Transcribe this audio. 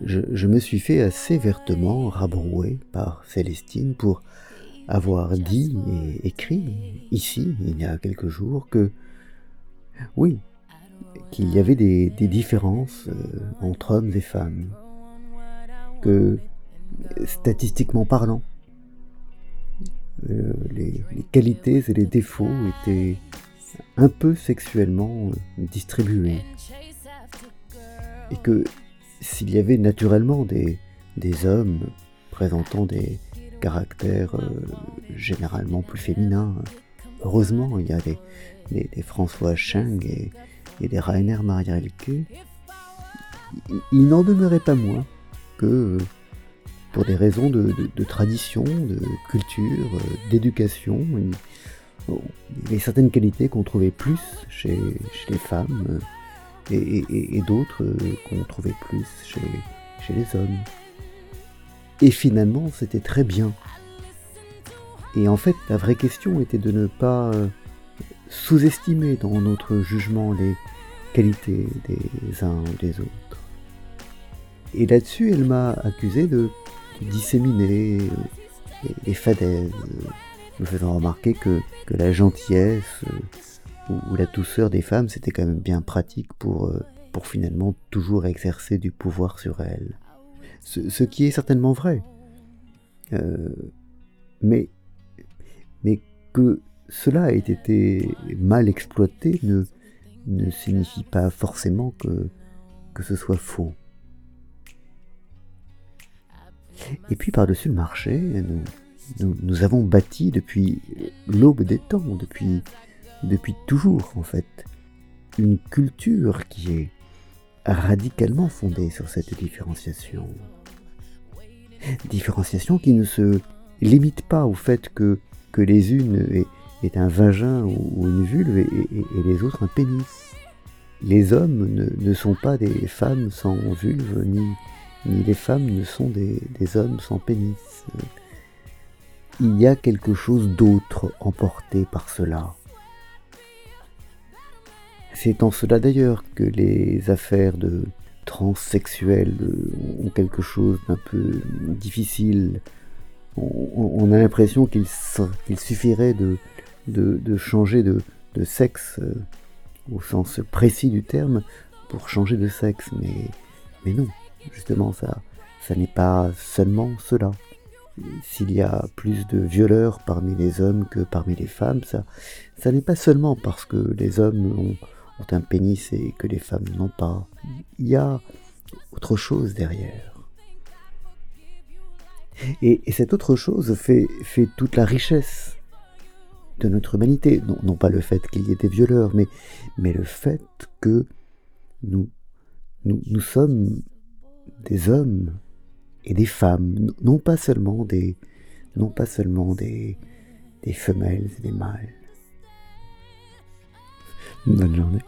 je, me suis fait assez vertement rabrouer par Célestine pour avoir dit et écrit ici, il y a quelques jours, que oui, qu'il y avait des, différences euh, entre hommes et femmes, que statistiquement parlant, euh, les, qualités et les défauts étaient un peu sexuellement euh, distribués, et que s'il y avait naturellement des, hommes présentant des caractères généralement plus féminins, heureusement il y a des, François Cheng et, des Rainer Maria Rilke, il, n'en demeurait pas moins que, pour des raisons de, tradition, de culture, d'éducation, il, y avait certaines qualités qu'on trouvait plus chez, les femmes et, d'autres qu'on trouvait plus chez, les hommes. Et finalement, c'était très bien. Et en fait, la vraie question était de ne pas sous-estimer dans notre jugement les qualités des uns ou des autres. Et là-dessus, elle m'a accusé de, disséminer les, fadaises, me faisant remarquer que, la gentillesse ou, la douceur des femmes, c'était quand même bien pratique pour, euh, finalement toujours exercer du pouvoir sur elles. Ce, qui est certainement vrai. Euh, mais, que cela ait été mal exploité ne, signifie pas forcément que, ce soit faux. Et puis par-dessus le marché, nous, avons bâti depuis l'aube des temps, depuis, depuis toujours en fait, une culture qui est radicalement fondée sur cette différenciation. Différenciation qui ne se limite pas au fait que, que les unes est un vagin ou une vulve et, les autres un pénis. Les hommes ne, sont pas des femmes sans vulve, ni, ni les femmes ne sont des, hommes sans pénis. Il y a quelque chose d'autre emporté par cela. C'est en cela d'ailleurs que les affaires de transsexuels ont quelque chose d'un peu difficile. On, a l'impression qu'il suffirait de, de, changer de, sexe euh, au sens précis du terme pour changer de sexe. Mais, mais non, justement, ça, ça n'est pas seulement cela. S'il y a plus de violeurs parmi les hommes que parmi les femmes, ça, ça n'est pas seulement parce que les hommes ont, un pénis et que les femmes n'ont pas. Il y a autre chose derrière. Et, et cette autre chose fait, toute la richesse de notre humanité. Non, pas le fait qu'il y ait des violeurs, mais, le fait que nous, sommes des hommes et des femmes, non pas seulement des femelles et des mâles. Bonne journée.